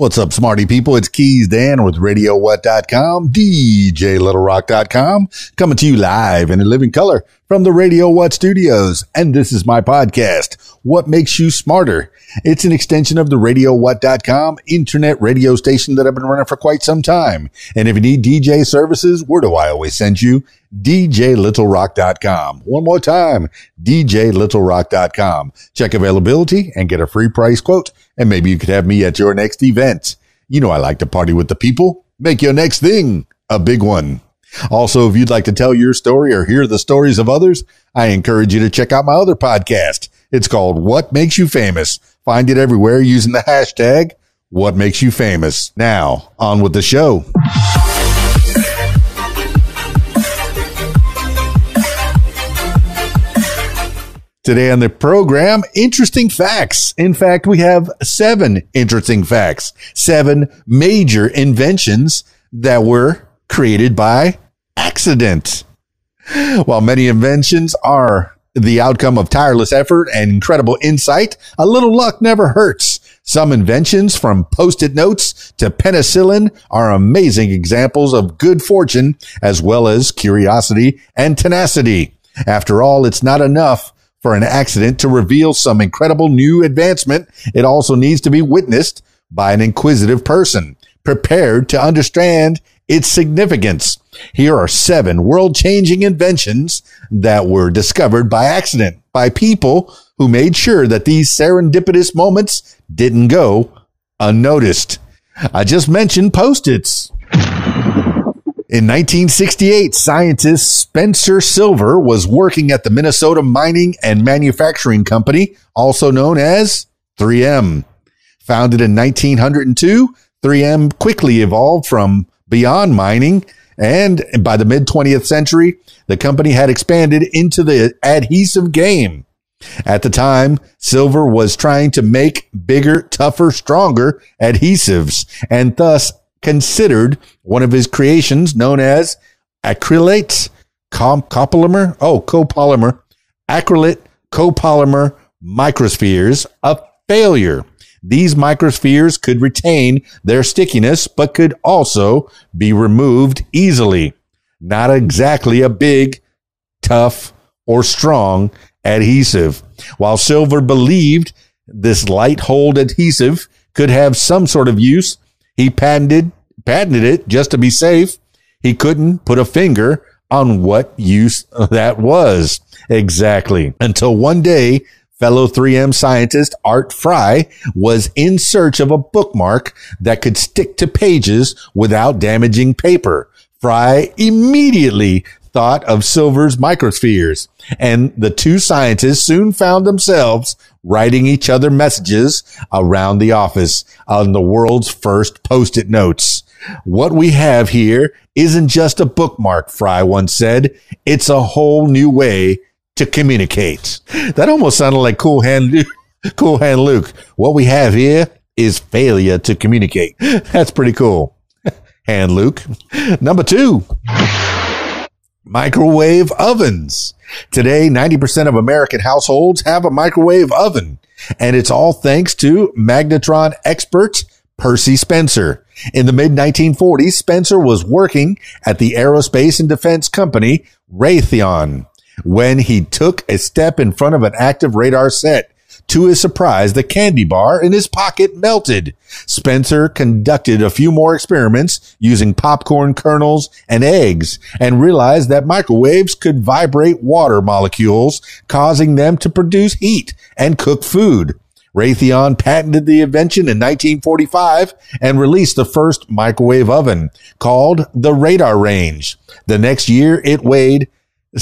What's up, smarty people? It's Keys Dan with RadioWhat.com, DJLittleRock.com, coming to you live and in living color from the Radio What studios. And this is my podcast, What Makes You Smarter. It's an extension of the RadioWhat.com internet radio station that I've been running for quite some time. And if you need DJ services, where do I always send you? DJLittleRock.com. One more time, DJLittleRock.com. Check availability and get a free price quote. And maybe you could have me at your next event. You know, I like to party with the people. Make your next thing a big one. Also, if you'd like to tell your story or hear the stories of others, I encourage you to check out my other podcast. It's called What Makes You Famous. Find it everywhere using the hashtag What Makes You Famous. Now, on with the show. Today on the program, interesting facts. In fact, we have seven interesting facts, seven major inventions that were created by accident. While many inventions are the outcome of tireless effort and incredible insight, a little luck never hurts. Some inventions from post-it notes to penicillin are amazing examples of good fortune as well as curiosity and tenacity. After all, it's not enough for an accident to reveal some incredible new advancement. It also needs to be witnessed by an inquisitive person prepared to understand its significance. Here are seven world changing inventions that were discovered by accident by people who made sure that these serendipitous moments didn't go unnoticed. I just mentioned post-its. In 1968, scientist Spencer Silver was working at the Minnesota Mining and Manufacturing Company, also known as 3M. Founded in 1902, 3M quickly evolved from beyond mining, and by the mid 20th century, the company had expanded into the adhesive game. At the time, Silver was trying to make bigger, tougher, stronger adhesives and thus considered one of his creations known as acrylate com- copolymer. Oh, copolymer, acrylate copolymer microspheres a failure. These microspheres could retain their stickiness, but could also be removed easily. Not exactly a big, tough, or strong adhesive. While Silver believed this light hold adhesive could have some sort of use, he patented patented it just to be safe. He couldn't put a finger on what use that was exactly until one day fellow 3M scientist Art Fry was in search of a bookmark that could stick to pages without damaging paper. Fry immediately thought of Silver's microspheres, and the two scientists soon found themselves writing each other messages around the office on the world's first post-it notes. What we have here isn't just a bookmark, Fry once said. It's a whole new way to communicate. That almost sounded like Cool Hand, Luke. cool Hand Luke. What we have here is failure to communicate. That's pretty cool. Hand Luke. Number two, microwave ovens. Today, 90% of American households have a microwave oven, and it's all thanks to magnetron expert Percy Spencer. In the mid 1940s, Spencer was working at the aerospace and defense company Raytheon when he took a step in front of an active radar set. To his surprise, the candy bar in his pocket melted. Spencer conducted a few more experiments using popcorn kernels and eggs and realized that microwaves could vibrate water molecules, causing them to produce heat and cook food. Raytheon patented the invention in 1945 and released the first microwave oven called the Radarange. The next year it weighed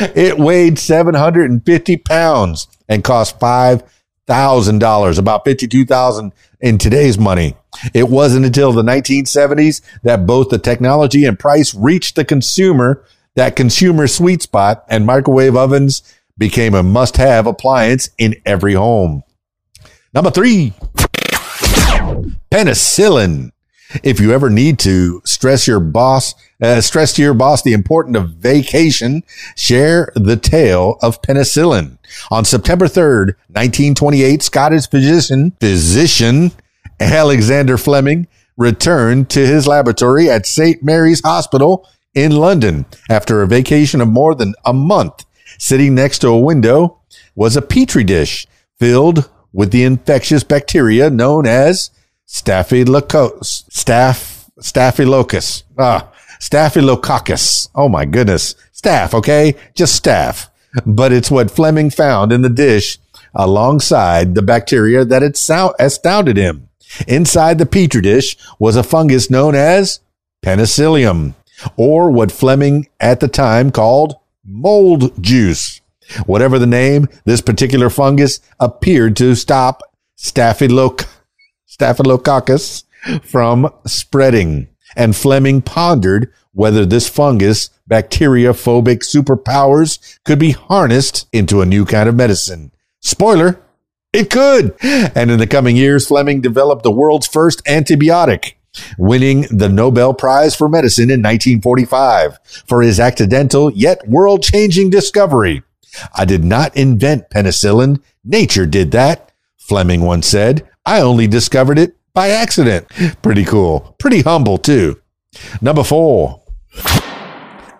it weighed 750 pounds and cost $5,000, about 52,000 in today's money. It wasn't until the 1970s that both the technology and price reached the consumer, that consumer sweet spot and microwave ovens became a must have appliance in every home. Number three, penicillin. If you ever need to stress your boss, uh, stress to your boss the importance of vacation, share the tale of penicillin. On September 3rd, 1928, Scottish physician, physician Alexander Fleming returned to his laboratory at St. Mary's Hospital in London after a vacation of more than a month. Sitting next to a window was a petri dish filled with the infectious bacteria known as Staphylococcus. Staph, Staphylococcus. Ah, Staphylococcus. Oh my goodness. Staff, okay? Just staff. But it's what Fleming found in the dish alongside the bacteria that had astounded him. Inside the petri dish was a fungus known as penicillium, or what Fleming at the time called mold juice. Whatever the name, this particular fungus appeared to stop Staphyloc- Staphylococcus from spreading. And Fleming pondered whether this fungus bacteriophobic superpowers could be harnessed into a new kind of medicine. Spoiler, it could. And in the coming years, Fleming developed the world's first antibiotic, winning the Nobel Prize for Medicine in 1945 for his accidental yet world changing discovery. I did not invent penicillin. Nature did that. Fleming once said, I only discovered it by accident. Pretty cool. Pretty humble too. Number four.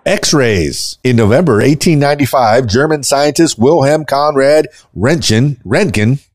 X-rays. In November 1895, German scientist Wilhelm Conrad Röntgen, Röntgen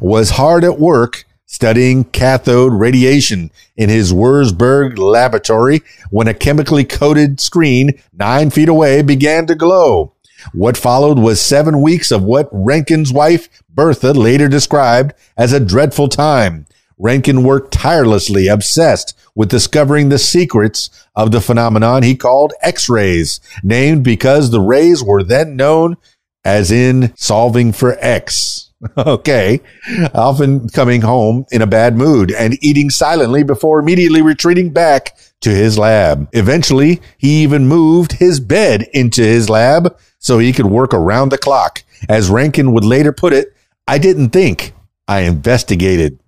was hard at work studying cathode radiation in his Wurzburg laboratory when a chemically coated screen nine feet away began to glow. What followed was seven weeks of what Rankin's wife, Bertha, later described as a dreadful time. Rankin worked tirelessly, obsessed with discovering the secrets of the phenomenon he called X-rays, named because the rays were then known as in solving for X. okay. Often coming home in a bad mood and eating silently before immediately retreating back to his lab. Eventually, he even moved his bed into his lab so he could work around the clock. As Rankin would later put it, I didn't think, I investigated.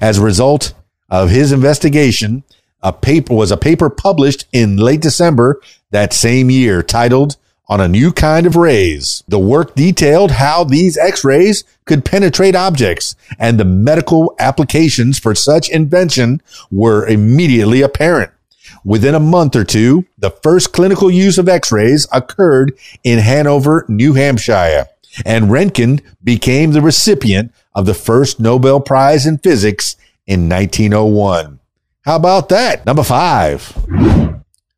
As a result of his investigation, a paper was a paper published in late December that same year titled on a new kind of rays. The work detailed how these x-rays could penetrate objects and the medical applications for such invention were immediately apparent. Within a month or two, the first clinical use of x-rays occurred in Hanover, New Hampshire, and Röntgen became the recipient of the first Nobel Prize in Physics in 1901. How about that? Number five.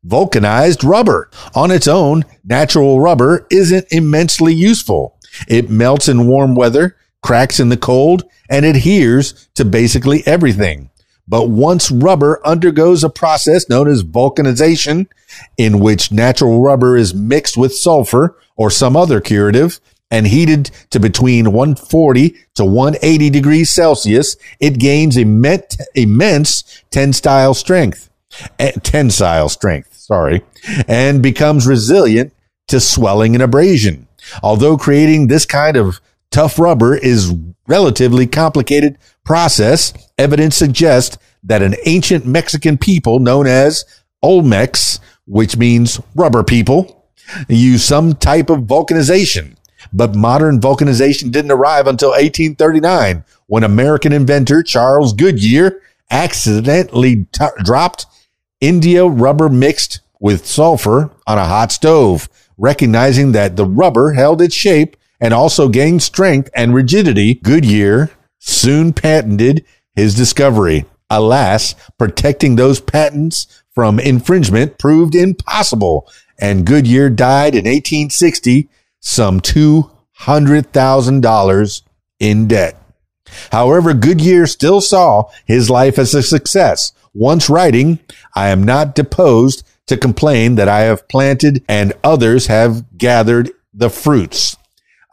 Vulcanized rubber. On its own, natural rubber isn't immensely useful. It melts in warm weather, cracks in the cold, and adheres to basically everything. But once rubber undergoes a process known as vulcanization, in which natural rubber is mixed with sulfur or some other curative and heated to between 140 to 180 degrees Celsius, it gains immense, immense tensile strength, eh, tensile strength, sorry, and becomes resilient to swelling and abrasion. Although creating this kind of tough rubber is relatively complicated process, evidence suggests that an ancient Mexican people known as Olmecs, which means rubber people, used some type of vulcanization. But modern vulcanization didn't arrive until 1839 when American inventor Charles Goodyear accidentally t- dropped India rubber mixed with sulfur on a hot stove, recognizing that the rubber held its shape and also gained strength and rigidity. Goodyear soon patented his discovery. Alas, protecting those patents from infringement proved impossible, and Goodyear died in 1860, some $200,000 in debt. However, Goodyear still saw his life as a success. Once writing, I am not deposed to complain that I have planted and others have gathered the fruits.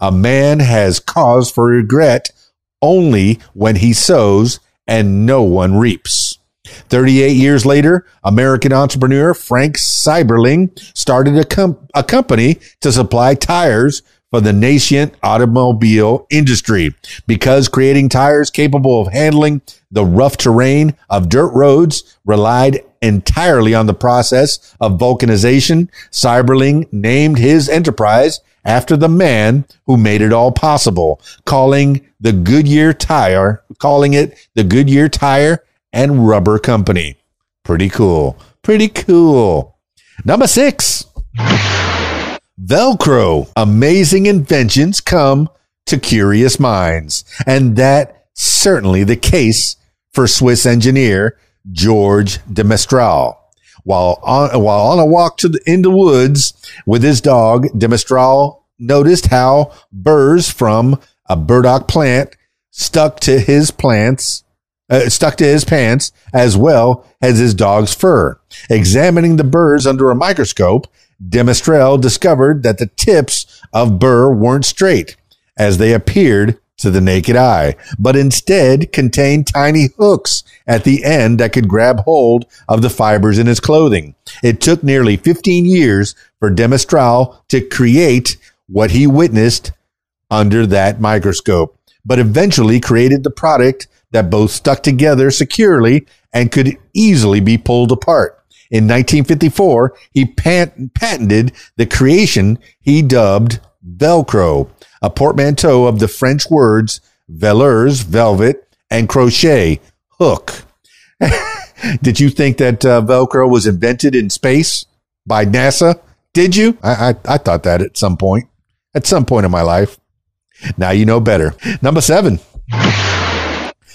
A man has cause for regret only when he sows and no one reaps. 38 years later, American entrepreneur Frank Seiberling started a, com- a company to supply tires for the nascent automobile industry because creating tires capable of handling the rough terrain of dirt roads relied entirely on the process of vulcanization. Seiberling named his enterprise after the man who made it all possible, calling the Goodyear tire, calling it the Goodyear tire and Rubber Company. Pretty cool. Pretty cool. Number six. Velcro. Amazing inventions come to curious minds. And that certainly the case for Swiss engineer George de Mestral. While on, while on a walk to the, in the woods with his dog, de Mestral noticed how burrs from a burdock plant stuck to his plants, uh, stuck to his pants as well as his dog's fur. Examining the burrs under a microscope, de Mestral discovered that the tips of burr weren't straight as they appeared to the naked eye, but instead contained tiny hooks at the end that could grab hold of the fibers in his clothing. It took nearly 15 years for de Mestral to create what he witnessed under that microscope, but eventually created the product that both stuck together securely and could easily be pulled apart. In 1954, he patented the creation he dubbed Velcro, a portmanteau of the French words velours, velvet, and crochet, hook. Did you think that uh, Velcro was invented in space by NASA? Did you? I, I, I thought that at some point, at some point in my life. Now you know better. Number seven,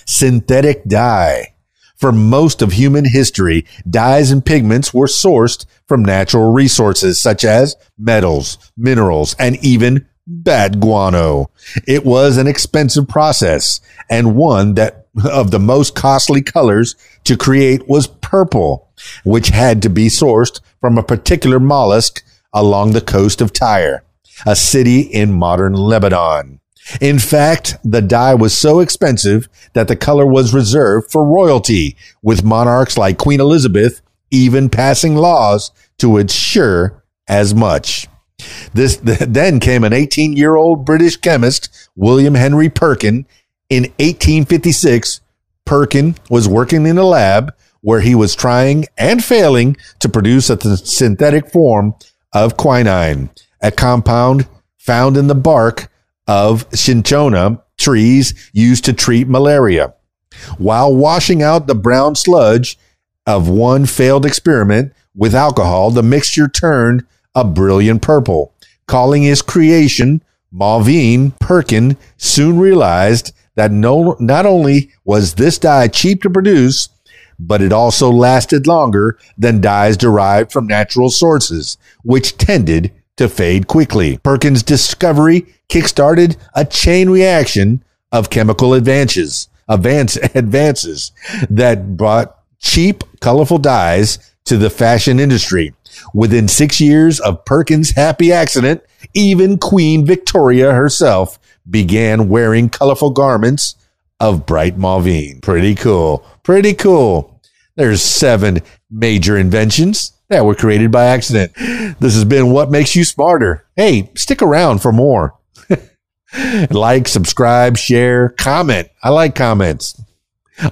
synthetic dye. For most of human history, dyes and pigments were sourced from natural resources such as metals, minerals, and even bat guano. It was an expensive process and one that of the most costly colors to create was purple, which had to be sourced from a particular mollusk along the coast of Tyre, a city in modern Lebanon. In fact, the dye was so expensive that the color was reserved for royalty, with monarchs like Queen Elizabeth even passing laws to ensure as much. This then came an 18 year old British chemist, William Henry Perkin. In 1856, Perkin was working in a lab where he was trying and failing to produce a th- synthetic form of quinine, a compound found in the bark of cinchona trees used to treat malaria. While washing out the brown sludge of one failed experiment with alcohol, the mixture turned a brilliant purple. Calling his creation Mauvine, Perkin soon realized that no, not only was this dye cheap to produce, but it also lasted longer than dyes derived from natural sources, which tended to fade quickly. Perkins' discovery kickstarted a chain reaction of chemical advances, advance, advances that brought cheap, colorful dyes to the fashion industry. Within six years of Perkins' happy accident, even Queen Victoria herself began wearing colorful garments of bright mauvine. Pretty cool. Pretty cool. There's seven major inventions that were created by accident. This has been What Makes You Smarter. Hey, stick around for more. like, subscribe, share, comment. I like comments.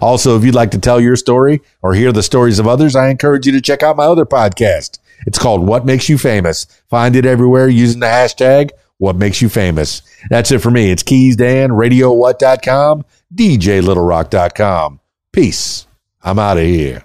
Also, if you'd like to tell your story or hear the stories of others, I encourage you to check out my other podcast. It's called What Makes You Famous. Find it everywhere using the hashtag What Makes You Famous. That's it for me. It's Keys Dan, RadioWhat.com, DJLittleRock.com. Peace. I'm out of here.